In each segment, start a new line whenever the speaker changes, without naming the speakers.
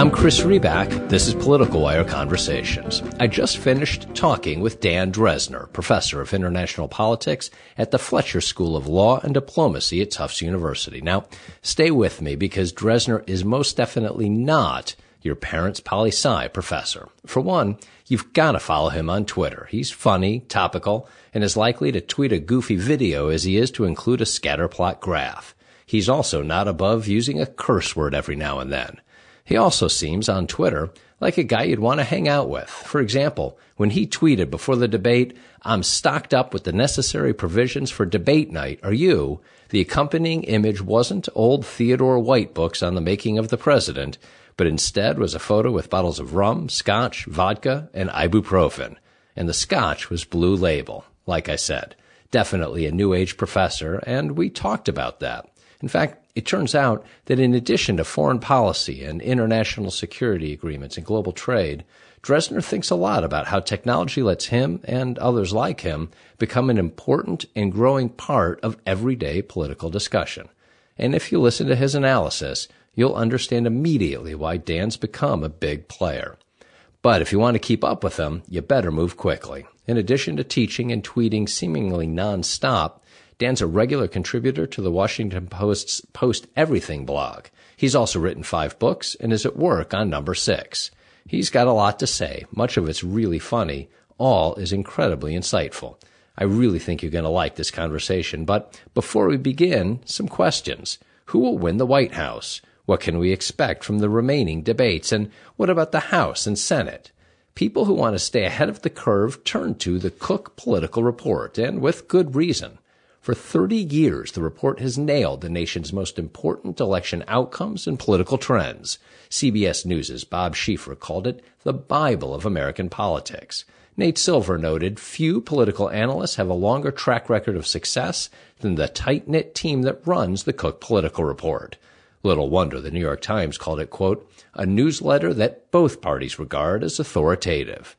I'm Chris Riback. This is Political Wire Conversations. I just finished talking with Dan Drezner, professor of international politics at the Fletcher School of Law and Diplomacy at Tufts University. Now, stay with me because Drezner is most definitely not your parents' poli sci professor. For one, you've got to follow him on Twitter. He's funny, topical, and as likely to tweet a goofy video as he is to include a scatterplot graph. He's also not above using a curse word every now and then. He also seems on Twitter like a guy you'd want to hang out with. For example, when he tweeted before the debate, I'm stocked up with the necessary provisions for debate night. Are you? The accompanying image wasn't old Theodore White books on the making of the president, but instead was a photo with bottles of rum, scotch, vodka, and ibuprofen. And the scotch was blue label, like I said. Definitely a new age professor, and we talked about that. In fact, it turns out that in addition to foreign policy and international security agreements and global trade, Drezner thinks a lot about how technology lets him and others like him become an important and growing part of everyday political discussion. And if you listen to his analysis, you'll understand immediately why Dan's become a big player. But if you want to keep up with him, you better move quickly. In addition to teaching and tweeting seemingly nonstop, Dan's a regular contributor to the Washington Post's Post Everything blog. He's also written five books and is at work on number six. He's got a lot to say. Much of it's really funny. All is incredibly insightful. I really think you're going to like this conversation. But before we begin, some questions. Who will win the White House? What can we expect from the remaining debates? And what about the House and Senate? People who want to stay ahead of the curve turn to the Cook Political Report, and with good reason. For 30 years, the report has nailed the nation's most important election outcomes and political trends. CBS News' Bob Schieffer called it the Bible of American politics. Nate Silver noted few political analysts have a longer track record of success than the tight knit team that runs the Cook Political Report. Little wonder the New York Times called it, quote, a newsletter that both parties regard as authoritative.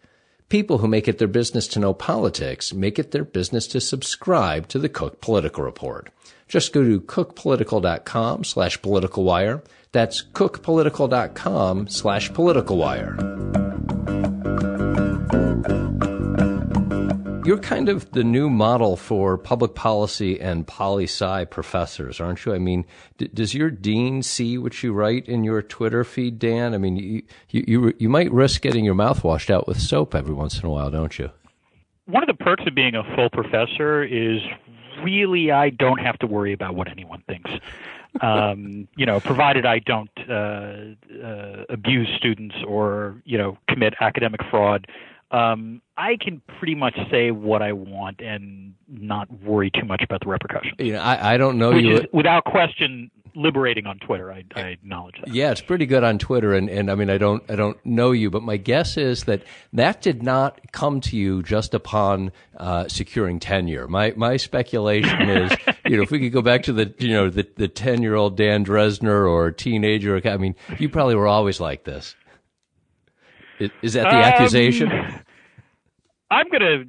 People who make it their business to know politics make it their business to subscribe to the Cook Political Report. Just go to cookpolitical.com slash political wire. That's cookpolitical.com slash political You're kind of the new model for public policy and poli sci professors, aren't you? I mean, d- does your dean see what you write in your Twitter feed, Dan? I mean, you, you, you, you might risk getting your mouth washed out with soap every once in a while, don't you?
One of the perks of being a full professor is really I don't have to worry about what anyone thinks. um, you know, provided I don't uh, uh, abuse students or you know commit academic fraud, um, I can pretty much say what I want and not worry too much about the repercussions.
You know, I, I don't know
Which
you.
is, without question, liberating on Twitter. I, I acknowledge that.
Yeah, it's pretty good on Twitter, and, and I mean, I don't I don't know you, but my guess is that that did not come to you just upon uh, securing tenure. My my speculation is, you know, if we could go back to the you know the the ten year old Dan Drezner or teenager, I mean, you probably were always like this. Is, is that the
Um,
accusation?
I'm going to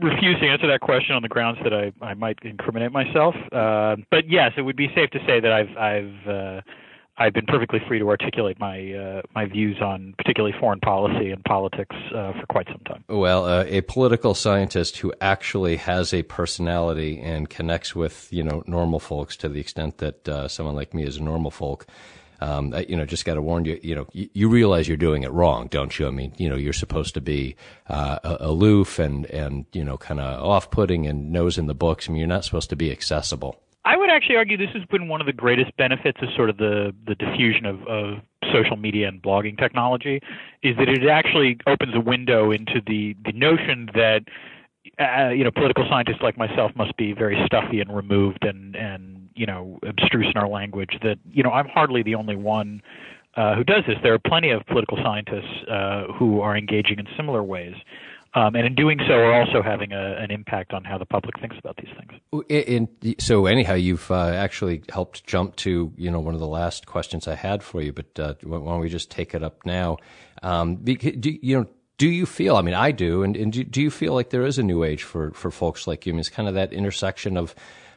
refuse to answer that question on the grounds that I, I might incriminate myself. Uh, but yes, it would be safe to say that I've I've uh, I've been perfectly free to articulate my uh, my views on particularly foreign policy and politics uh, for quite some time.
Well, uh, a political scientist who actually has a personality and connects with you know normal folks to the extent that uh, someone like me is a normal folk. Um, you know, just got to warn you. You know, you, you realize you're doing it wrong, don't you? I mean, you know, you're supposed to be uh, aloof and and you know, kind of off-putting and nose in the books. I mean, you're not supposed to be accessible.
I would actually argue this has been one of the greatest benefits of sort of the, the diffusion of, of social media and blogging technology, is that it actually opens a window into the, the notion that uh, you know political scientists like myself must be very stuffy and removed and and you know abstruse in our language. That you know I'm hardly the only one uh, who does this. There are plenty of political scientists uh, who are engaging in similar ways. Um, and in doing so, are also having a, an impact on how the public thinks about these things.
In, in, so anyhow, you've uh, actually helped jump to you know one of the last questions I had for you, but uh, why don't we just take it up now? Um, do, you know, do you feel? I mean, I do, and, and do, do you feel like there is a new age for for folks like you? I mean, it's kind of that intersection of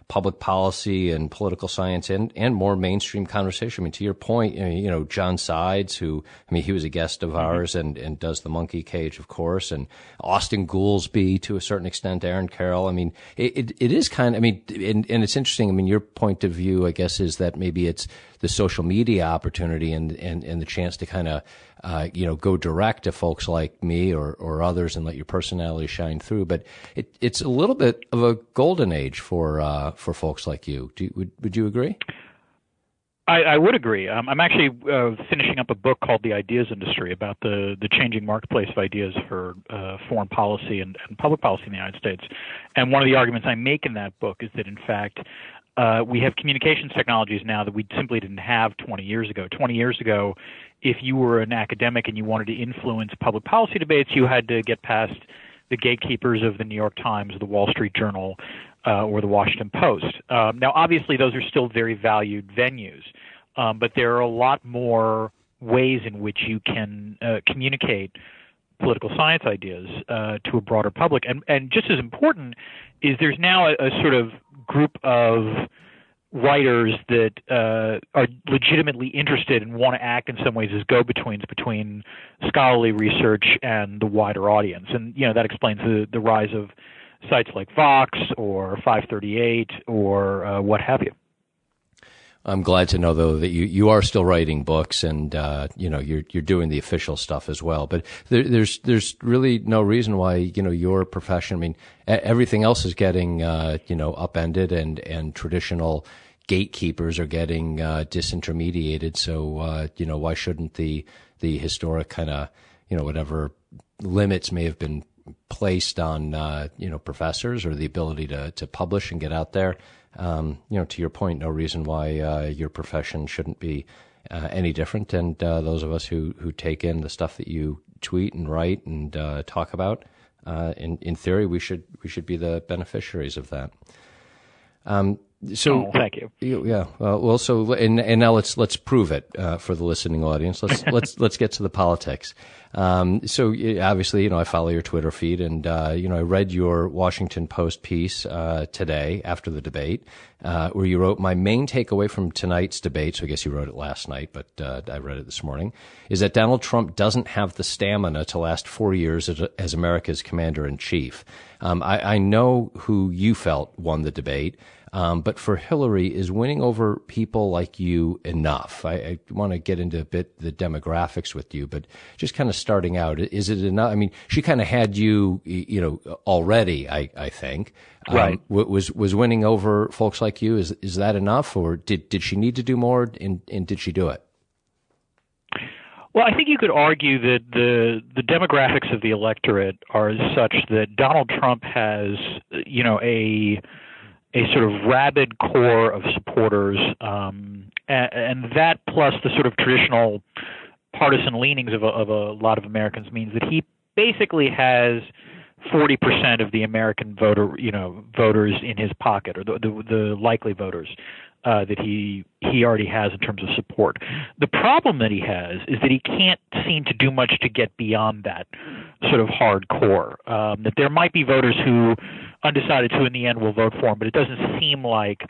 public policy and political science and, and more mainstream conversation. I mean, to your point, you know, John Sides, who, I mean, he was a guest of mm-hmm. ours and, and does the monkey cage, of course, and Austin Goolsbee to a certain extent, Aaron Carroll. I mean, it, it, it is kind of, I mean, and, and it's interesting. I mean, your point of view, I guess, is that maybe it's the social media opportunity and, and, and the chance to kind of, uh, you know, go direct to folks like me or, or others and let your personality shine through. But it, it's a little bit of a golden age for uh, for folks like you. you would would you agree?
I, I would agree. Um, I'm actually uh, finishing up a book called The Ideas Industry about the the changing marketplace of ideas for uh, foreign policy and, and public policy in the United States. And one of the arguments I make in that book is that, in fact, uh, we have communications technologies now that we simply didn't have 20 years ago. 20 years ago, if you were an academic and you wanted to influence public policy debates, you had to get past the gatekeepers of the New York Times, the Wall Street Journal, uh, or the Washington Post. Um, now, obviously, those are still very valued venues, um, but there are a lot more ways in which you can uh, communicate political science ideas uh, to a broader public. And, and just as important is there's now a, a sort of group of writers that uh, are legitimately interested and want to act in some ways as go-betweens between scholarly research and the wider audience. And you know that explains the, the rise of sites like Vox or 538 or uh, what have you.
I'm glad to know though that you, you are still writing books and uh, you know you're you're doing the official stuff as well. But there, there's there's really no reason why you know your profession. I mean, everything else is getting uh, you know upended and and traditional gatekeepers are getting uh, disintermediated. So uh, you know why shouldn't the the historic kind of you know whatever limits may have been placed on uh, you know professors or the ability to to publish and get out there um, you know, to your point, no reason why uh, your profession shouldn't be uh, any different. And uh, those of us who who take in the stuff that you tweet and write and uh, talk about, uh, in in theory, we should we should be the beneficiaries of that. Um, so
oh, thank you.
Yeah. well, so and and now let's let's prove it uh, for the listening audience. Let's let's let's get to the politics. Um, so obviously, you know, I follow your Twitter feed, and uh, you know, I read your Washington Post piece uh, today after the debate, uh, where you wrote, "My main takeaway from tonight's debate." So I guess you wrote it last night, but uh, I read it this morning. Is that Donald Trump doesn't have the stamina to last four years as, as America's commander in chief. Um, I, I know who you felt won the debate. Um, but for Hillary, is winning over people like you enough? I, I want to get into a bit the demographics with you, but just kind of starting out, is it enough? I mean, she kind of had you, you know, already. I, I think,
um, right?
was was winning over folks like you? Is is that enough, or did did she need to do more, and and did she do it?
Well, I think you could argue that the the demographics of the electorate are such that Donald Trump has, you know, a a sort of rabid core of supporters, um, and, and, that plus the sort of traditional partisan leanings of a, of a lot of Americans means that he basically has 40% of the American voter, you know, voters in his pocket, or the the, the likely voters uh, that he he already has in terms of support. The problem that he has is that he can't seem to do much to get beyond that sort of hardcore. Um, that there might be voters who undecided who in the end will vote for him, but it doesn't seem like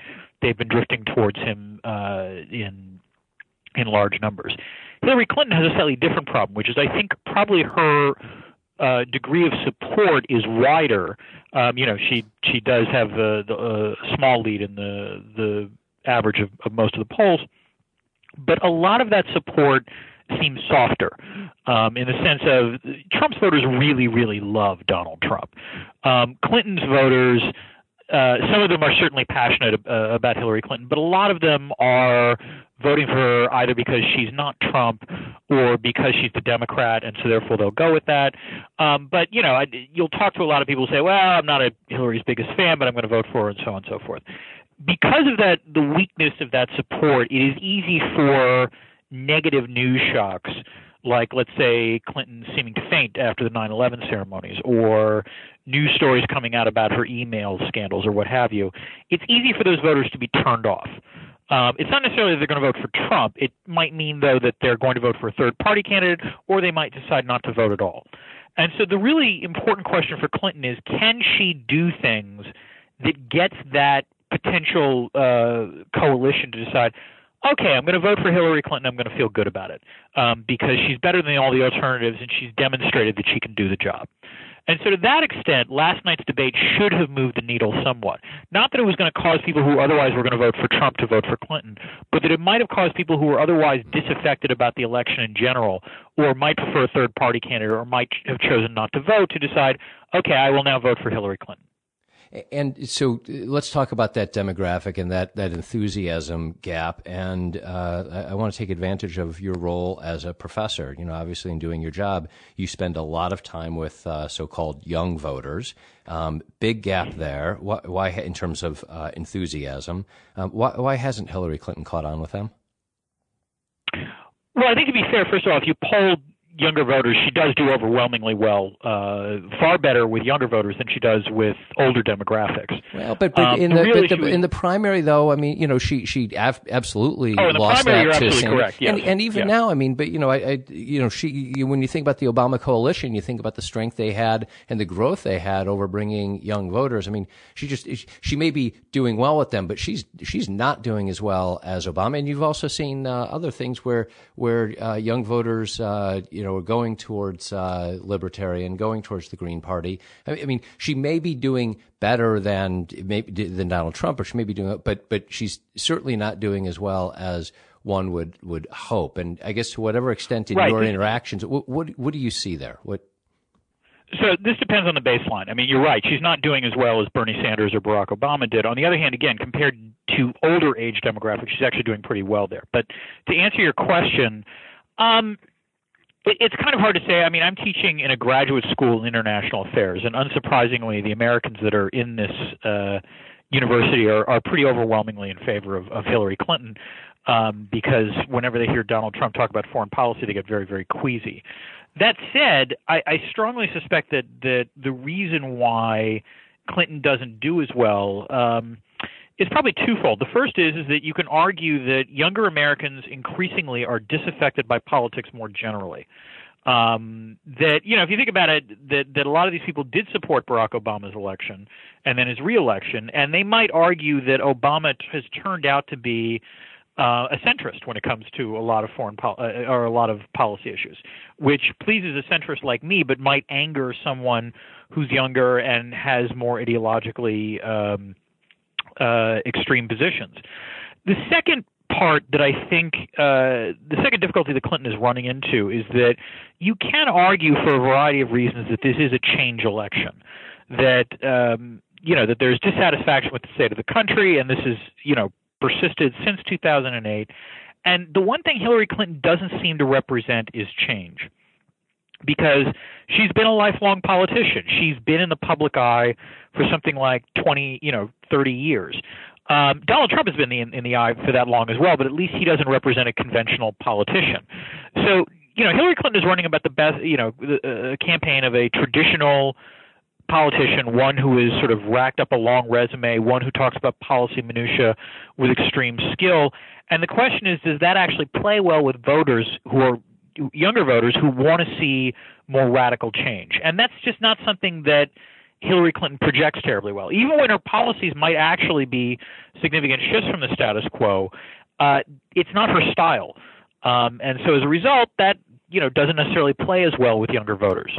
they've been drifting towards him uh, in in large numbers. Hillary Clinton has a slightly different problem, which is I think probably her uh, degree of support is wider. Um, you know, she she does have the, the uh, small lead in the the average of, of most of the polls, but a lot of that support seems softer um, in the sense of Trump's voters really, really love Donald Trump. Um, Clinton's voters, uh, some of them are certainly passionate uh, about Hillary Clinton, but a lot of them are voting for her either because she's not Trump or because she's the Democrat, and so therefore they'll go with that. Um, but you know, I, you'll talk to a lot of people who say, "Well, I'm not a Hillary's biggest fan, but I'm going to vote for her," and so on and so forth. Because of that, the weakness of that support, it is easy for negative news shocks like let's say Clinton seeming to faint after the 9/11 ceremonies or news stories coming out about her email scandals or what have you it's easy for those voters to be turned off um, it's not necessarily that they're going to vote for Trump. It might mean, though, that they're going to vote for a third party candidate, or they might decide not to vote at all. And so the really important question for Clinton is can she do things that gets that potential uh, coalition to decide, okay, I'm going to vote for Hillary Clinton. I'm going to feel good about it um, because she's better than all the alternatives, and she's demonstrated that she can do the job. And so, to that extent, last night's debate should have moved the needle somewhat. Not that it was going to cause people who otherwise were going to vote for Trump to vote for Clinton, but that it might have caused people who were otherwise disaffected about the election in general, or might prefer a third party candidate, or might have chosen not to vote, to decide, okay, I will now vote for Hillary Clinton.
And so uh, let's talk about that demographic and that, that enthusiasm gap. And uh, I, I, want to take advantage of your role as a professor. You know, obviously, in doing your job, you spend a lot of time with uh, so called young voters. Um, big gap there. Why, why in terms of uh, enthusiasm? Um, why, why hasn't Hillary Clinton caught on with them?
Well, I think to be fair, first of all, if you polled younger voters, she does do overwhelmingly well, uh, far better with younger voters than she does with older demographics.
Well, but, but um, in the, really the was, in the primary, though, I mean, you know, she she absolutely
oh,
lost
primary,
that
you're absolutely correct. Yes.
And, and even
yes.
now, I mean, but you know, I, I you know, she you, when you think about the Obama coalition, you think about the strength they had and the growth they had over bringing young voters. I mean, she just she may be doing well with them, but she's she's not doing as well as Obama. And you've also seen uh, other things where where uh, young voters, uh, you know, are going towards uh, libertarian, going towards the Green Party. I mean, she may be doing better than maybe than Donald Trump, or she may be doing, but but she's certainly not doing as well as one would would hope. And I guess to whatever extent in
right.
your interactions, what, what what do you see there? What
so this depends on the baseline. I mean, you're right. She's not doing as well as Bernie Sanders or Barack Obama did. On the other hand, again, compared to older age demographics, she's actually doing pretty well there. But to answer your question, um, it, it's kind of hard to say. I mean, I'm teaching in a graduate school in international affairs, and unsurprisingly, the Americans that are in this uh, university are, are pretty overwhelmingly in favor of, of Hillary Clinton. Um, because whenever they hear Donald Trump talk about foreign policy, they get very, very queasy. That said, I, I strongly suspect that, that the reason why Clinton doesn't do as well um, is probably twofold. The first is is that you can argue that younger Americans increasingly are disaffected by politics more generally. Um, that you know, if you think about it, that that a lot of these people did support Barack Obama's election and then his reelection, and they might argue that Obama has turned out to be uh, a centrist when it comes to a lot of foreign pol- uh, or a lot of policy issues, which pleases a centrist like me, but might anger someone who's younger and has more ideologically um, uh, extreme positions. The second part that I think uh, the second difficulty that Clinton is running into is that you can argue for a variety of reasons that this is a change election, that um, you know that there's dissatisfaction with the state of the country, and this is you know persisted since 2008. And the one thing Hillary Clinton doesn't seem to represent is change because she's been a lifelong politician. She's been in the public eye for something like 20, you know, 30 years. Um, Donald Trump has been in the, in the eye for that long as well, but at least he doesn't represent a conventional politician. So, you know, Hillary Clinton is running about the best, you know, a campaign of a traditional politician, one who has sort of racked up a long resume, one who talks about policy minutia with extreme skill. And the question is, does that actually play well with voters who are younger voters who want to see more radical change? And that's just not something that Hillary Clinton projects terribly well. Even when her policies might actually be significant shifts from the status quo, uh, it's not her style. Um, and so as a result, that you know doesn't necessarily play as well with younger voters.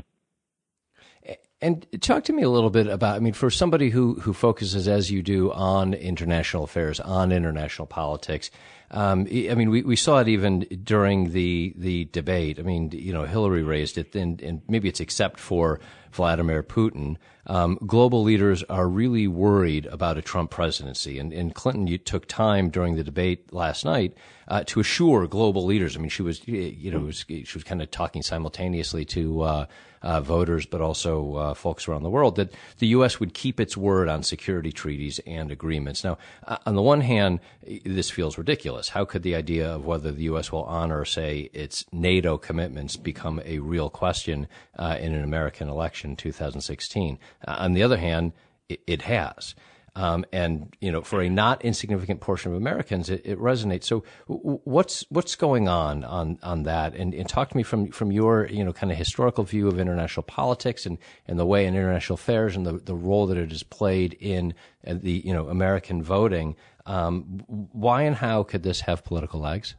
And talk to me a little bit about, I mean, for somebody who, who focuses as you do on international affairs, on international politics, um, I mean, we, we saw it even during the, the debate. I mean, you know, Hillary raised it, and, and maybe it's except for Vladimir Putin. Um, global leaders are really worried about a Trump presidency. And, and Clinton you took time during the debate last night uh, to assure global leaders. I mean, she was, you know, was, she was kind of talking simultaneously to uh, uh, voters, but also uh, folks around the world, that the U.S. would keep its word on security treaties and agreements. Now, uh, on the one hand, this feels ridiculous. How could the idea of whether the U.S. will honor, say, its NATO commitments become a real question uh, in an American election in 2016? Uh, on the other hand, it, it has. Um, and you know, for a not insignificant portion of Americans, it, it resonates. So, what's what's going on on on that? And, and, talk to me from from your you know kind of historical view of international politics and, and the way in international affairs and the, the role that it has played in uh, the you know American voting. Um, why and how could this have political legs?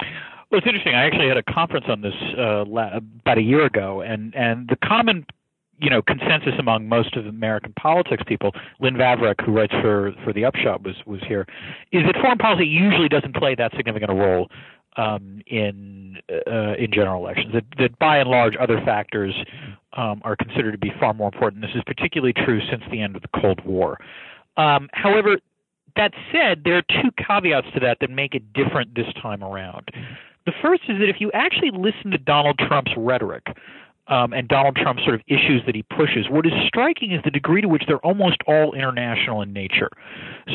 Well, it's interesting. I actually had a conference on this uh, about a year ago, and and the common you know consensus among most of American politics people, Lynn Vavreck, who writes for for the Upshot, was was here, is that foreign policy usually doesn't play that significant a role um, in uh, in general elections. That, that by and large, other factors um, are considered to be far more important. This is particularly true since the end of the Cold War. Um, however, that said, there are two caveats to that that make it different this time around. The first is that if you actually listen to Donald Trump's rhetoric, um, and Donald Trump's sort of issues that he pushes, what is striking is the degree to which they're almost all international in nature.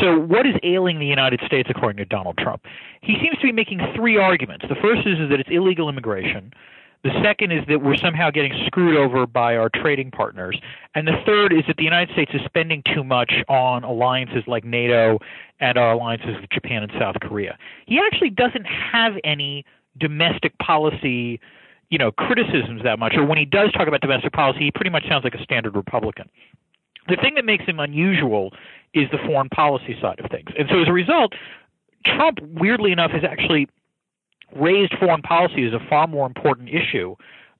So, what is ailing the United States, according to Donald Trump? He seems to be making three arguments. The first is, is that it's illegal immigration. The second is that we're somehow getting screwed over by our trading partners. And the third is that the United States is spending too much on alliances like NATO and our alliances with Japan and South Korea. He actually doesn't have any domestic policy you know, criticisms that much, or when he does talk about domestic policy, he pretty much sounds like a standard Republican. The thing that makes him unusual is the foreign policy side of things. And so as a result, Trump, weirdly enough, has actually raised foreign policy as a far more important issue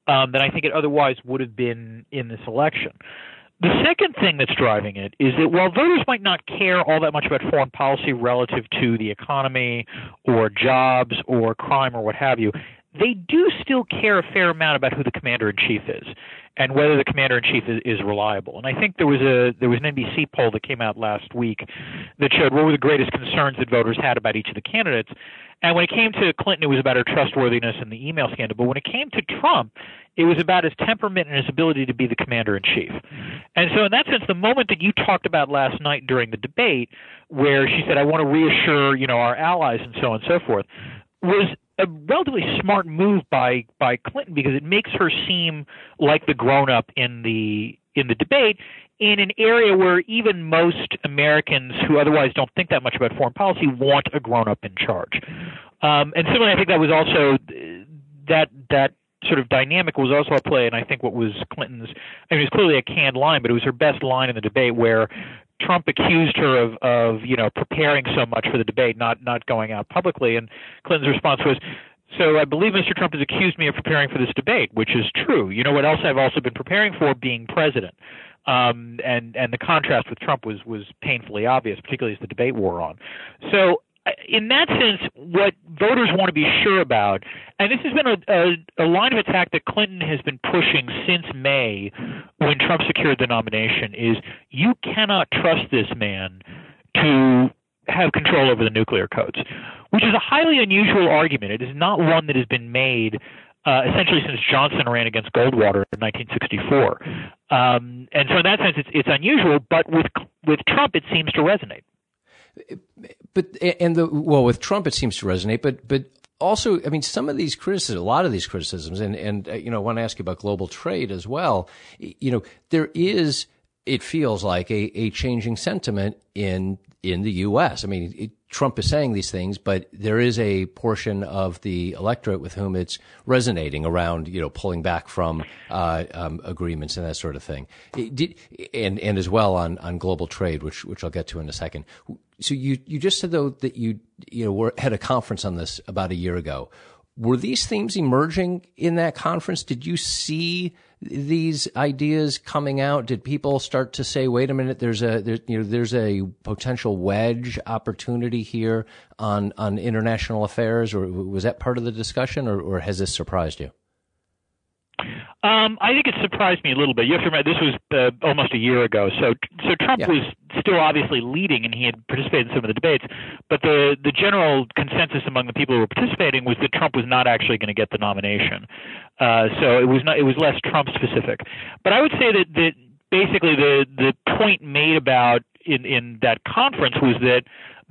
um, than I think it otherwise would have been in this election. The second thing that's driving it is that while voters might not care all that much about foreign policy relative to the economy or jobs or crime or what have you, they do still care a fair amount about who the commander in chief is and whether the commander in chief is, is, reliable. And I think there was a there was an NBC poll that came out last week that showed what were the greatest concerns that voters had about each of the candidates. And when it came to Clinton, it was about her trustworthiness and the email scandal. But when it came to Trump, it was about his temperament and his ability to be the commander in chief. And so, in that sense, the moment that you talked about last night during the debate, where she said, "I want to reassure, you know, our allies and so on and so forth," was a relatively smart move by by Clinton because it makes her seem like the grown up in the in the debate in an area where even most Americans who otherwise don't think that much about foreign policy want a grown up in charge. Um, and similarly, I think that was also that that sort of dynamic was also at play, and I think what was Clinton's. I mean, it was clearly a canned line, but it was her best line in the debate where Trump accused her of, of you know preparing so much for the debate, not not going out publicly, and Clinton's response was, "So I believe Mr. Trump has accused me of preparing for this debate, which is true. You know what else I've also been preparing for? Being president." Um, and and the contrast with Trump was was painfully obvious, particularly as the debate wore on. So in that sense, what voters want to be sure about, and this has been a, a, a, line of attack that Clinton has been pushing since May when Trump secured the nomination, is you cannot trust this man to have control over the nuclear codes, which is a highly unusual argument. It is not one that has been made. Uh, essentially, since Johnson ran against Goldwater in 1964, um, and so in that sense, it's, it's unusual. But with with Trump, it seems to resonate
but and the well with Trump it seems to resonate, but but also I mean some of these criticisms, a lot of these criticisms, and and uh, you know I want to ask you about global trade as well. You know there is it feels like a, a changing sentiment in in the U.S. I mean, it, Trump is saying these things, but there is a portion of the electorate with whom it's resonating around, you know, pulling back from uh, um, agreements and that sort of thing. Did, and and as well on, on global trade, which which I'll get to in a second. So you you just said though that you you know were, had a conference on this about a year ago. Were these themes emerging in that conference? Did you see these ideas coming out? Did people start to say, "Wait a minute, there's a there, you know there's a potential wedge opportunity here on on international affairs," or was that part of the discussion, or, or has this surprised you?
Um, I think it surprised me a little bit. You have to remember this was uh, almost a year ago, so so Trump yeah. was still obviously leading, and he had participated in some of the debates. But the the general consensus among the people who were participating was that Trump was not actually going to get the nomination. Uh, so it was not it was less Trump specific. But I would say that that basically the the point made about in in that conference was that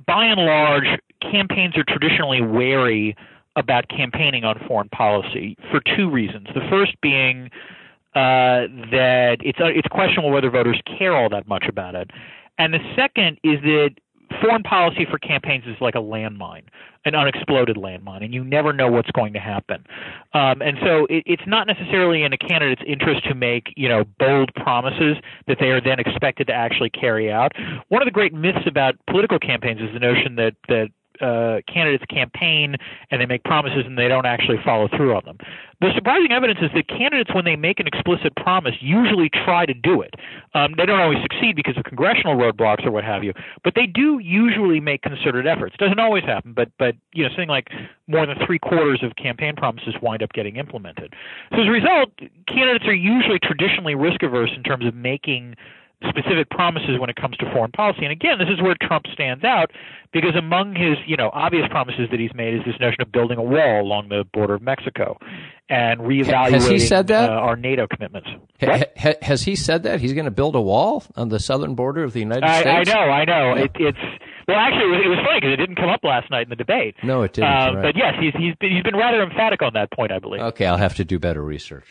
by and large campaigns are traditionally wary about campaigning on foreign policy for two reasons. The first being uh, that it's uh, it's questionable whether voters care all that much about it, And the second is that foreign policy for campaigns is like a landmine, an unexploded landmine, and you never know what's going to happen. Um, and so it, it's not necessarily in a candidate's interest to make you know bold promises that they are then expected to actually carry out. One of the great myths about political campaigns is the notion that that uh, candidates campaign and they make promises and they don't actually follow through on them. The surprising evidence is that candidates, when they make an explicit promise, usually try to do it. Um, they don't always succeed because of congressional roadblocks or what have you, but they do usually make concerted efforts. Doesn't always happen, but but you know something like more than three quarters of campaign promises wind up getting implemented. So as a result, candidates are usually traditionally risk averse in terms of making specific promises when it comes to foreign policy. And again, this is where Trump stands out because among his, you know, obvious promises that he's made is this notion of building a wall along the border of Mexico and reevaluating
has he said that?
Uh, our NATO commitments.
Ha, ha, has he said that he's going to build a wall on the southern border of the United
I,
States?
I know, I know. Yeah. It, it's well, actually, it was, it was funny because it didn't come up last night in the debate.
No, it didn't.
Uh,
right.
But yes, he's he's been, he's been rather emphatic on that point, I believe.
Okay, I'll have to do better research.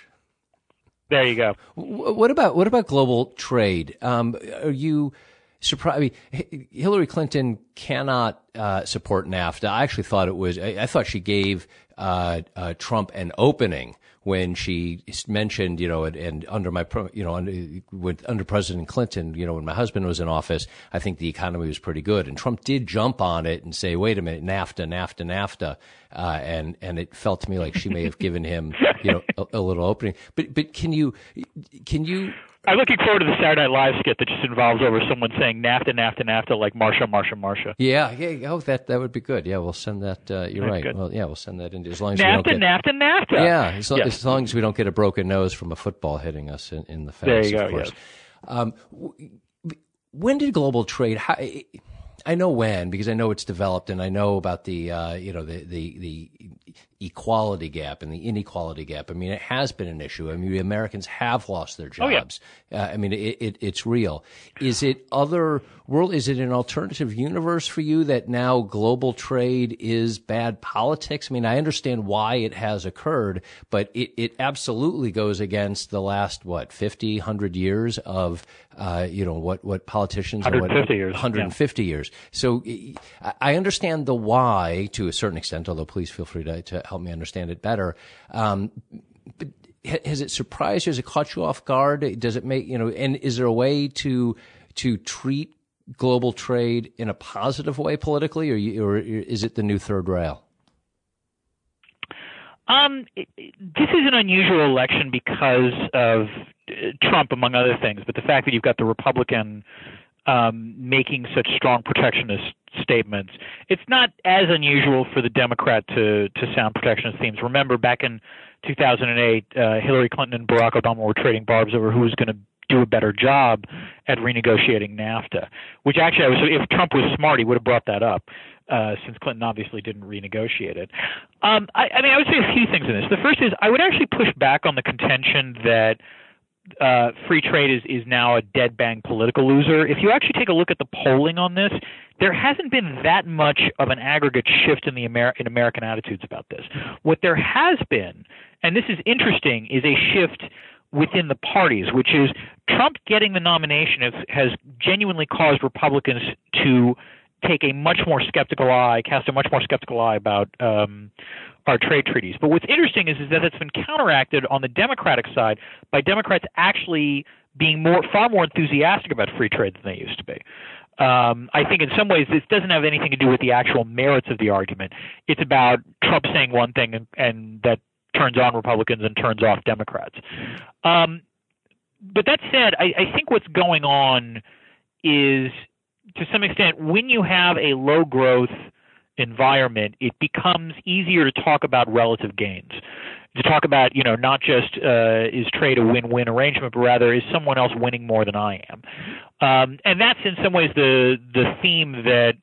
There you go.
What about what about global trade? Um, are you surprised? I mean, Hillary Clinton cannot uh, support NAFTA. I actually thought it was. I, I thought she gave uh, uh, Trump an opening when she mentioned, you know, and, and, under my, you know, under, with, under President Clinton, you know, when my husband was in office, I think the economy was pretty good, and Trump did jump on it and say, "Wait a minute, NAFTA, NAFTA, NAFTA," uh, and and it felt to me like she may have given him, you know, a, a little opening. But but can you can you
I'm looking forward to the Saturday Night Live skit that just involves over someone saying NAFTA, NAFTA, NAFTA, like Marsha, Marsha, Marsha.
Yeah, yeah. Oh, that that would be good. Yeah, we'll send that. Uh, you're
That's
right.
good.
Well, yeah, we'll send that in as long as
NAFTA,
we don't get.
NAFTA, NAFTA.
Yeah, as,
Yes.
as long as we don't get a broken nose from a football hitting us in, in the face.
There you
of
go,
course.
yes.
Um, w- when did global trade? How, I know when because I know it's developed, and I know about the uh, you know the, the the equality gap and the inequality gap. I mean, it has been an issue. I mean, Americans have lost their
Oh, yeah.
jobs. uh, I mean, it, it, it's real. Is it other world? Is it an alternative universe for you that now global trade is bad politics? I mean, I understand why it has occurred, but it, it absolutely goes against the last what 50, 100 years of uh, you know what what politicians or what
150 years, yeah.
150 years. So I- I understand the why to a certain extent, although please feel free to, to help me understand it better. Um, but has it surprised you? Has it caught you off guard? Does it make you know? And is there a way to to treat global trade in a positive way politically, or, or is it the new third rail?
Um, this is an unusual election because of Trump, among other things, but the fact that you've got the Republican um, making such strong protectionist statements. It's not as unusual for the Democrat to to sound protectionist themes. Remember, back in 2008, uh, Hillary Clinton and Barack Obama were trading barbs over who was going to do a better job at renegotiating NAFTA. Which actually, I was, if Trump was smart, he would have brought that up. Uh, since Clinton obviously didn't renegotiate it, um, I, I mean, I would say a few things in this. The first is I would actually push back on the contention that uh, free trade is, is now a dead bang political loser. If you actually take a look at the polling on this, there hasn't been that much of an aggregate shift in the Amer- in American attitudes about this. What there has been, and this is interesting, is a shift within the parties, which is Trump getting the nomination has, has genuinely caused Republicans to take a much more skeptical eye, cast a much more skeptical eye about um, our trade treaties. But what's interesting is, is that it's been counteracted on the Democratic side by Democrats actually being more, far more enthusiastic about free trade than they used to be. Um, I think in some ways this doesn't have anything to do with the actual merits of the argument. It's about Trump saying one thing and, and that turns on Republicans and turns off Democrats. Um, but that said, I, I think what's going on is to some extent when you have a low growth environment, it becomes easier to talk about relative gains. To talk about, you know, not just uh, is trade a win-win arrangement, but rather is someone else winning more than I am, um, and that's in some ways the the theme that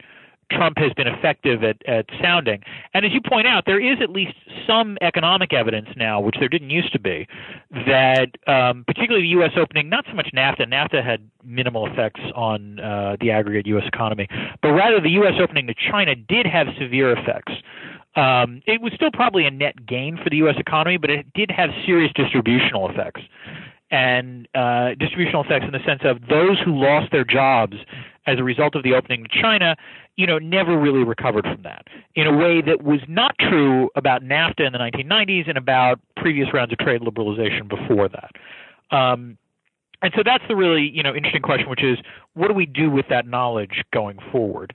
Trump has been effective at, at sounding. And as you point out, there is at least some economic evidence now, which there didn't used to be, that um, particularly the U.S. opening, not so much NAFTA. NAFTA had minimal effects on uh, the aggregate U.S. economy, but rather the U.S. opening to China did have severe effects. Um, it was still probably a net gain for the U.S. economy, but it did have serious distributional effects. and uh, distributional effects in the sense of those who lost their jobs as a result of the opening to China, you know, never really recovered from that in a way that was not true about NAFTA in the 1990s and about previous rounds of trade liberalization before that. Um, and so that's the really you know interesting question, which is what do we do with that knowledge going forward?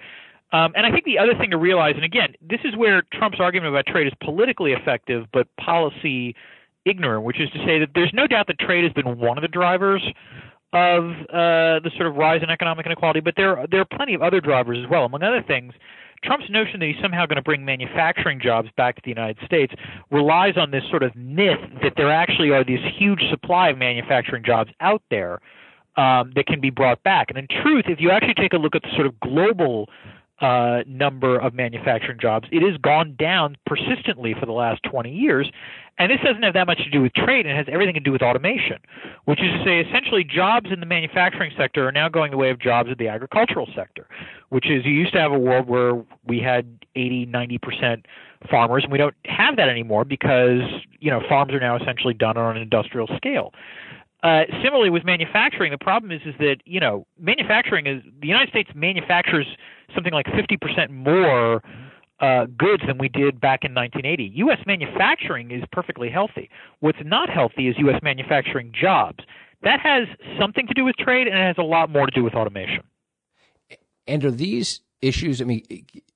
Um, and I think the other thing to realize, and again, this is where Trump's argument about trade is politically effective but policy ignorant, which is to say that there's no doubt that trade has been one of the drivers of uh, the sort of rise in economic inequality, but there there are plenty of other drivers as well. Among other things, Trump's notion that he's somehow going to bring manufacturing jobs back to the United States relies on this sort of myth that there actually are this huge supply of manufacturing jobs out there um, that can be brought back. And in truth, if you actually take a look at the sort of global uh, number of manufacturing jobs. It has gone down persistently for the last 20 years. And this doesn't have that much to do with trade, it has everything to do with automation, which is to say, essentially, jobs in the manufacturing sector are now going the way of jobs in the agricultural sector, which is you used to have a world where we had 80, 90% farmers, and we don't have that anymore because, you know, farms are now essentially done on an industrial scale. Uh, similarly, with manufacturing, the problem is is that you know manufacturing is the United States manufactures something like 50% more uh, goods than we did back in 1980. U.S. manufacturing is perfectly healthy. What's not healthy is U.S. manufacturing jobs. That has something to do with trade, and it has a lot more to do with automation.
And are these issues? I mean,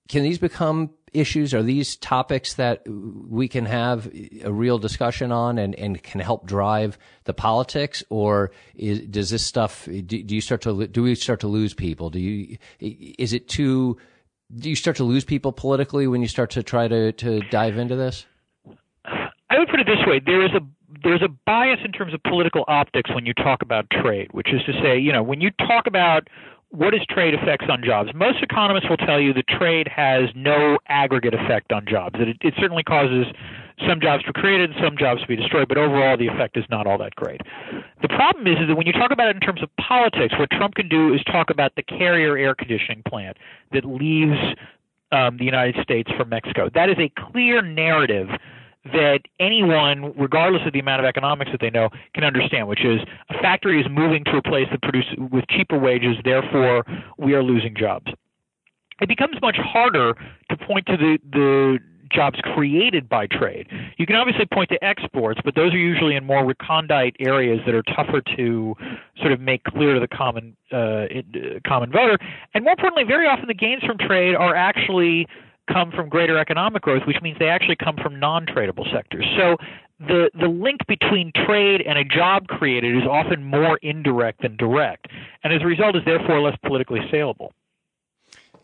can these become issues? Are these topics that we can have a real discussion on and, and can help drive the politics, or is, does this stuff? Do, do you start to do we start to lose people? Do you is it too? Do you start to lose people politically when you start to try to, to dive into this?
I would put it this way: there is a there's a bias in terms of political optics when you talk about trade, which is to say, you know, when you talk about what is trade effects on jobs? Most economists will tell you that trade has no aggregate effect on jobs. That it, it certainly causes some jobs were created, some jobs to be destroyed, but overall the effect is not all that great. The problem is, is that when you talk about it in terms of politics, what Trump can do is talk about the Carrier air conditioning plant that leaves um, the United States from Mexico. That is a clear narrative that anyone, regardless of the amount of economics that they know, can understand, which is a factory is moving to a place that produces with cheaper wages, therefore we are losing jobs. It becomes much harder to point to the, the jobs created by trade. You can obviously point to exports, but those are usually in more recondite areas that are tougher to sort of make clear to the common uh, common voter. And more importantly, very often the gains from trade are actually come from greater economic growth, which means they actually come from non-tradable sectors. So the the link between trade and a job created is often more indirect than direct, and as a result, is therefore less politically saleable.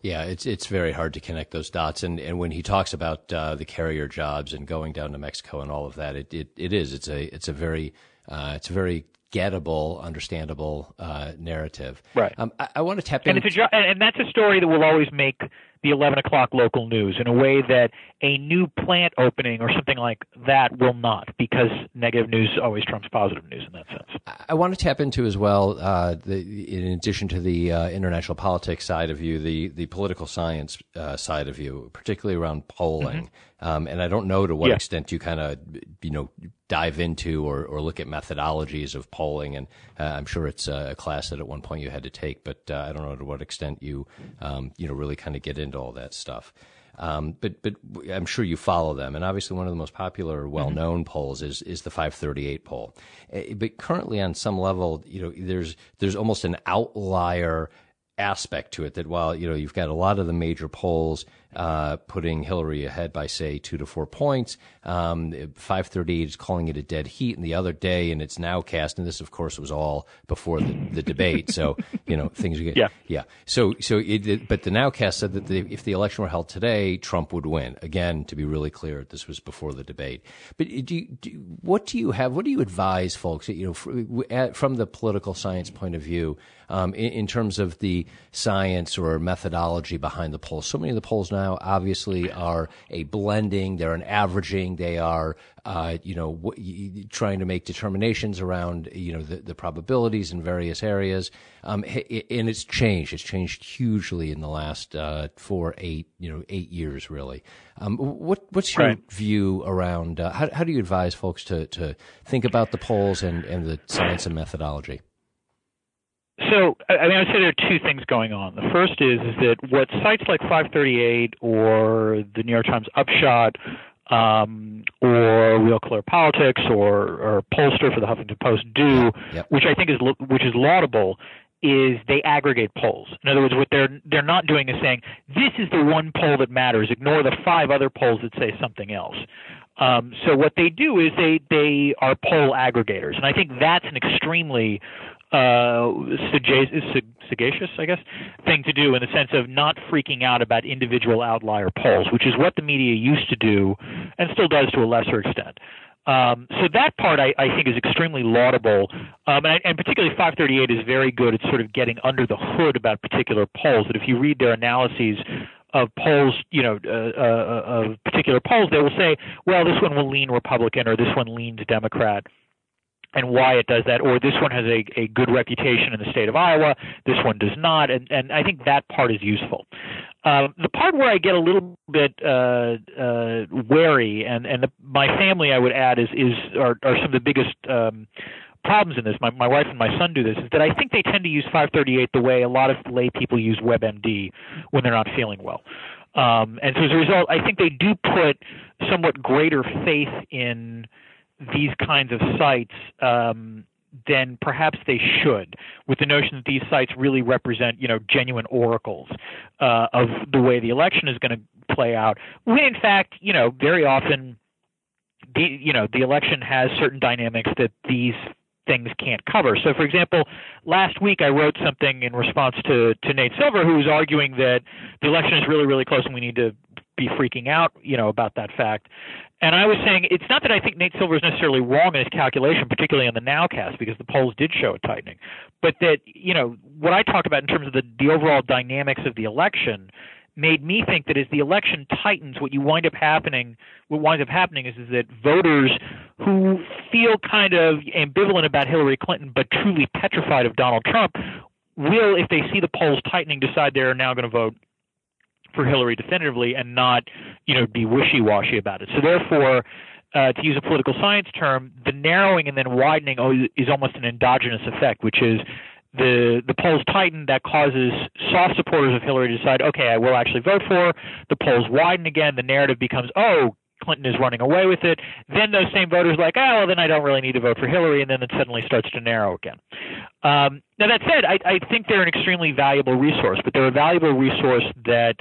Yeah, it's it's very hard to connect those dots, and and when he talks about uh, the carrier jobs and going down to Mexico and all of that, it it, it is it's a it's a very uh, it's a very gettable, understandable uh, narrative.
Right.
Um, I, I, want to tap
in, and, it's a, and that's a story that will always make the 11 o'clock local news in a way that a new plant opening or something like that will not, because negative news always trumps positive news in that sense.
I want to tap into as well, uh, the, in addition to the uh, international politics side of you, the the political science uh, side of you, particularly around polling. Mm-hmm. Um, and I don't know to what yeah. extent you kind of, you know, dive into or, or look at methodologies of polling. And uh, I'm sure it's a class that at one point you had to take, but uh, I don't know to what extent you, um, you know, really kind of get into all that stuff. Um, but but I'm sure you follow them, and obviously one of the most popular, well-known mm-hmm. polls is is the 538 poll. Uh, but currently, on some level, you know, there's there's almost an outlier aspect to it that while you know you've got a lot of the major polls uh, putting Hillary ahead by say two to four points, um, 538 is calling it a dead heat, and the other day, and it's nowcast, and this of course was all before the, the debate, so you know things are getting,
yeah
yeah. So so it, it, but the nowcast said that the, if the election were held today, Trump would win. Again, to be really clear, this was before the debate. But do, you, do what do you have? What do you advise folks? You know, from the political science point of view, um, in, in terms of the science or methodology behind the polls. So many of the polls now obviously are a blending. They're an averaging. They are, uh, you know, w- trying to make determinations around, you know, the, the probabilities in various areas. Um, and it's changed. It's changed hugely in the last uh, four, eight, you know, eight years really. Um, what, what's your
right.
view around? Uh, how, how do you advise folks to to think about the polls and, and the science and methodology?
So, I mean, I would say there are two things going on. The first is, is that what sites like 538 or the New York Times Upshot um, or Real Clear Politics or, or Pollster for the Huffington Post do,
yep.
which I think is which is laudable, is they aggregate polls. In other words, what they're they're not doing is saying this is the one poll that matters. Ignore the five other polls that say something else. Um, so what they do is they they are poll aggregators, and I think that's an extremely uh, sagacious, I guess, thing to do in the sense of not freaking out about individual outlier polls, which is what the media used to do and still does to a lesser extent. Um, so that part I, I, think is extremely laudable, um, and, and, particularly 538 is very good at sort of getting under the hood about particular polls. That if you read their analyses of polls, you know, uh, uh, of particular polls, they will say, well, this one will lean Republican or this one leans Democrat and why it does that, or this one has a, a good reputation in the state of Iowa, this one does not, and, and I think that part is useful. Um, the part where I get a little bit uh, uh, wary, and and the, my family, I would add, is is are, are some of the biggest um, problems in this. My my wife and my son do this. Is that I think they tend to use 538 the way a lot of lay people use WebMD when they're not feeling well. Um, and so as a result, I think they do put somewhat greater faith in these kinds of sites um, than perhaps they should, with the notion that these sites really represent, you know, genuine oracles uh, of the way the election is going to play out. When in fact, you know, very often, the you know, the election has certain dynamics that these things can't cover. So, for example, last week I wrote something in response to to Nate Silver, who was arguing that the election is really, really close, and we need to be freaking out, you know, about that fact. And I was saying it's not that I think Nate Silver is necessarily wrong in his calculation, particularly on the nowcast, because the polls did show a tightening, but that you know what I talked about in terms of the the overall dynamics of the election made me think that as the election tightens, what you wind up happening, what winds up happening is, is that voters who feel kind of ambivalent about Hillary Clinton but truly petrified of Donald Trump will, if they see the polls tightening, decide they're now going to vote for Hillary definitively and not, you know, be wishy-washy about it. So therefore, uh, to use a political science term, the narrowing and then widening is almost an endogenous effect, which is the the polls tighten. That causes soft supporters of Hillary to decide, okay, I will actually vote for. Her. The polls widen again. The narrative becomes, oh, Clinton is running away with it. Then those same voters are like, oh, well, then I don't really need to vote for Hillary, and then it suddenly starts to narrow again. Um, now that said, I, I think they're an extremely valuable resource, but they're a valuable resource that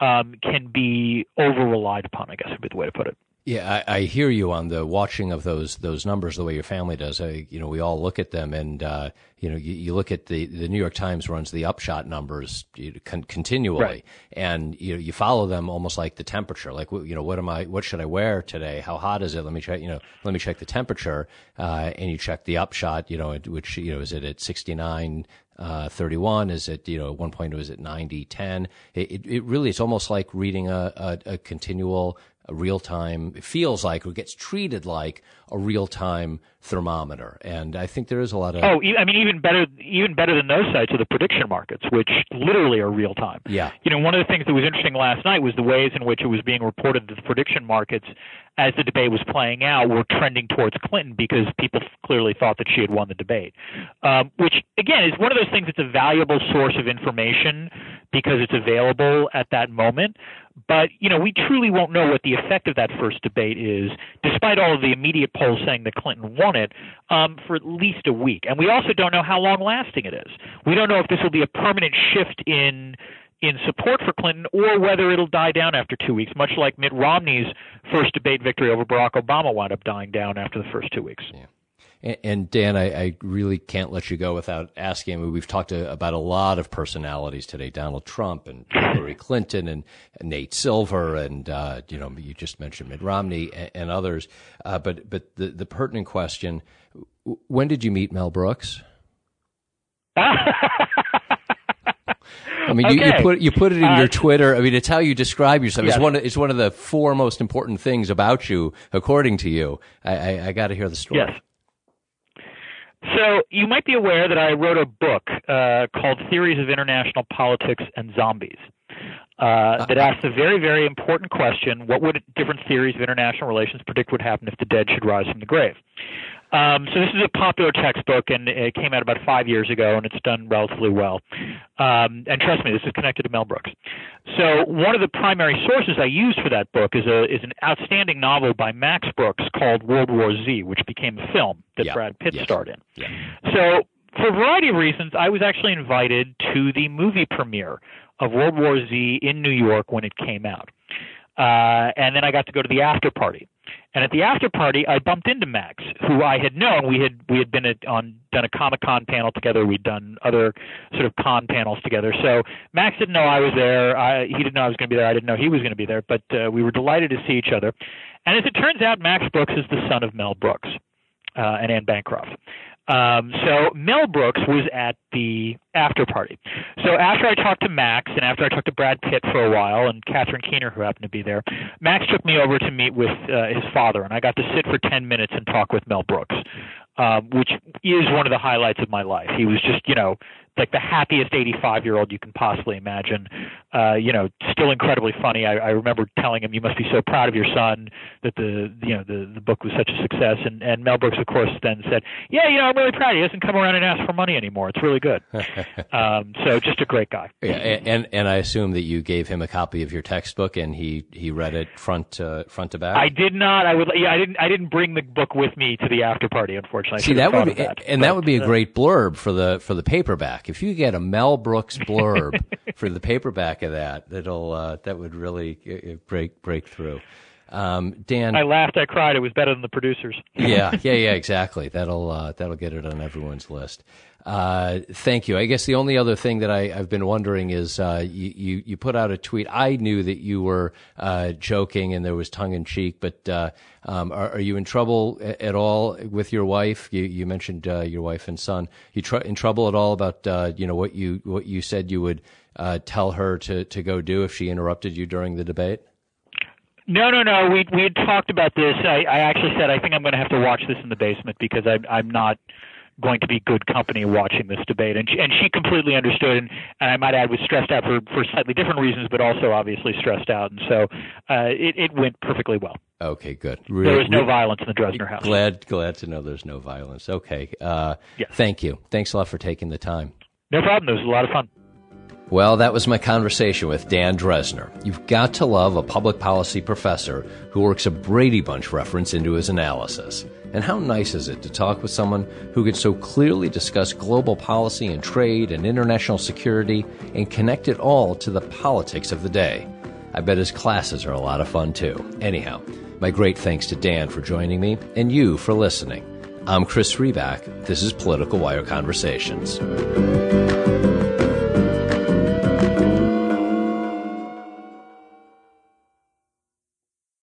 um, can be over relied upon. I guess would be the way to put it.
Yeah, I, I, hear you on the watching of those those numbers the way your family does. I, you know, we all look at them, and uh, you know, you, you, look at the the New York Times runs the upshot numbers con- continually,
right.
and you know, you follow them almost like the temperature. Like, you know, what am I? What should I wear today? How hot is it? Let me check. You know, let me check the temperature, uh, and you check the upshot. You know, which you know is it at sixty nine uh, 31? Is it, you know, at one point is it was at 90, 10? It, it, it really, it's almost like reading a, a, a continual a real time, it feels like, or gets treated like a real time thermometer. And I think there is a lot of.
Oh, I mean, even better, even better than those sites are the prediction markets, which literally are real time.
Yeah.
You know, one of the things that was interesting last night was the ways in which it was being reported that the prediction markets, as the debate was playing out, were trending towards Clinton because people clearly thought that she had won the debate. Um, which, again, is one of those things that's a valuable source of information because it's available at that moment. But you know, we truly won't know what the effect of that first debate is, despite all of the immediate polls saying that Clinton won it, um, for at least a week. And we also don't know how long lasting it is. We don't know if this will be a permanent shift in in support for Clinton or whether it'll die down after two weeks, much like Mitt Romney's first debate victory over Barack Obama wound up dying down after the first two weeks.
Yeah. And, Dan, I, I, really can't let you go without asking. We've talked to, about a lot of personalities today: Donald Trump and Hillary Clinton and, Nate Silver, and uh, you know, you just mentioned Mitt Romney and, and others. Uh, but but the, the pertinent question: When did you meet Mel Brooks? I mean, you,
okay.
you, put you put it in
Uh,
your Twitter. I mean, it's how you describe yourself.
Yes.
It's one. Of, it's one of the four most important things about you, according to you. I, I, I got to hear the story.
Yes. So you might be aware that I wrote a book uh, called Theories of International Politics and Zombies. Uh, that asks a very, very important question: What would different theories of international relations predict would happen if the dead should rise from the grave? Um, so this is a popular textbook, and it came out about five years ago, and it's done relatively well. Um, and trust me, this is connected to Mel Brooks. So one of the primary sources I used for that book is a is an outstanding novel by Max Brooks called World War Z, which became a film that
Yeah.
Brad Pitt
Yes.
starred in.
Yeah.
So, for a variety of reasons, I was actually invited to the movie premiere of World War Z in New York when it came out. Uh, and then I got to go to the after party. And at the after party, I bumped into Max, who I had known. We had we had been at, on done a Comic Con panel together. We'd done other sort of con panels together. So Max didn't know I was there. I, he didn't know I was going to be there. I didn't know he was going to be there. But uh, we were delighted to see each other. And as it turns out, Max Brooks is the son of Mel Brooks uh, and Anne Bancroft. Um, so Mel Brooks was at the after party. So after I talked to Max and after I talked to Brad Pitt for a while and Catherine Keener, who happened to be there, Max took me over to meet with uh, his father, and I got to sit for 10 minutes and talk with Mel Brooks, um, which is one of the highlights of my life. He was just, you know, like the happiest 85 year old you can possibly imagine. Uh, you know, still incredibly funny. I, I remember telling him, "You must be so proud of your son that the you know the the book was such a success." And and Mel Brooks, of course, then said, "Yeah, you know, I'm really proud. He doesn't come around and ask for money anymore. It's really good." um, so just a great guy.
Yeah, and and I assume that you gave him a copy of your textbook, and he he read it front uh, front to back.
I did not. I would. Yeah, I didn't. I didn't bring the book with me to the after party. Unfortunately,
See that would be,
that.
and that would be a
uh,
great blurb for the for the paperback. If you get a Mel Brooks blurb for the paperback of that, that'll uh, that would really uh, break break through. Um, Dan,
I laughed. I cried. It was better than the producers.
yeah, yeah, yeah, exactly. That'll uh, that'll get it on everyone's list. Uh, thank you. I guess the only other thing that I, I've been wondering is uh, you, you you put out a tweet. I knew that you were uh, joking and there was tongue in cheek, but uh, um, are, are you in trouble at all with your wife? You you mentioned uh, your wife and son. You tr- in trouble at all about uh, you know what you what you said you would tell her to to go do if she interrupted you during the debate?
No, no, no. We we had talked about this. I, I actually said I think I'm going to have to watch this in the basement because I'm I'm not going to be good company watching this debate. And she, and she completely understood, and, and I might add was stressed out for for slightly different reasons, but also obviously stressed out. And so uh, it it went perfectly well.
Okay, good.
There was no
re-
violence in the Drezner house.
Glad, glad to know there's no violence. Okay. Uh,
Yes.
Thank you. Thanks a lot for taking the time.
No problem. It was a lot of fun.
Well, that was my conversation with Dan Drezner. You've got to love a public policy professor who works a Brady Bunch reference into his analysis. And how nice is it to talk with someone who can so clearly discuss global policy and trade and international security and connect it all to the politics of the day? I bet his classes are a lot of fun too. Anyhow, my great thanks to Dan for joining me and you for listening. I'm Chris Riback. This is Political Wire Conversations.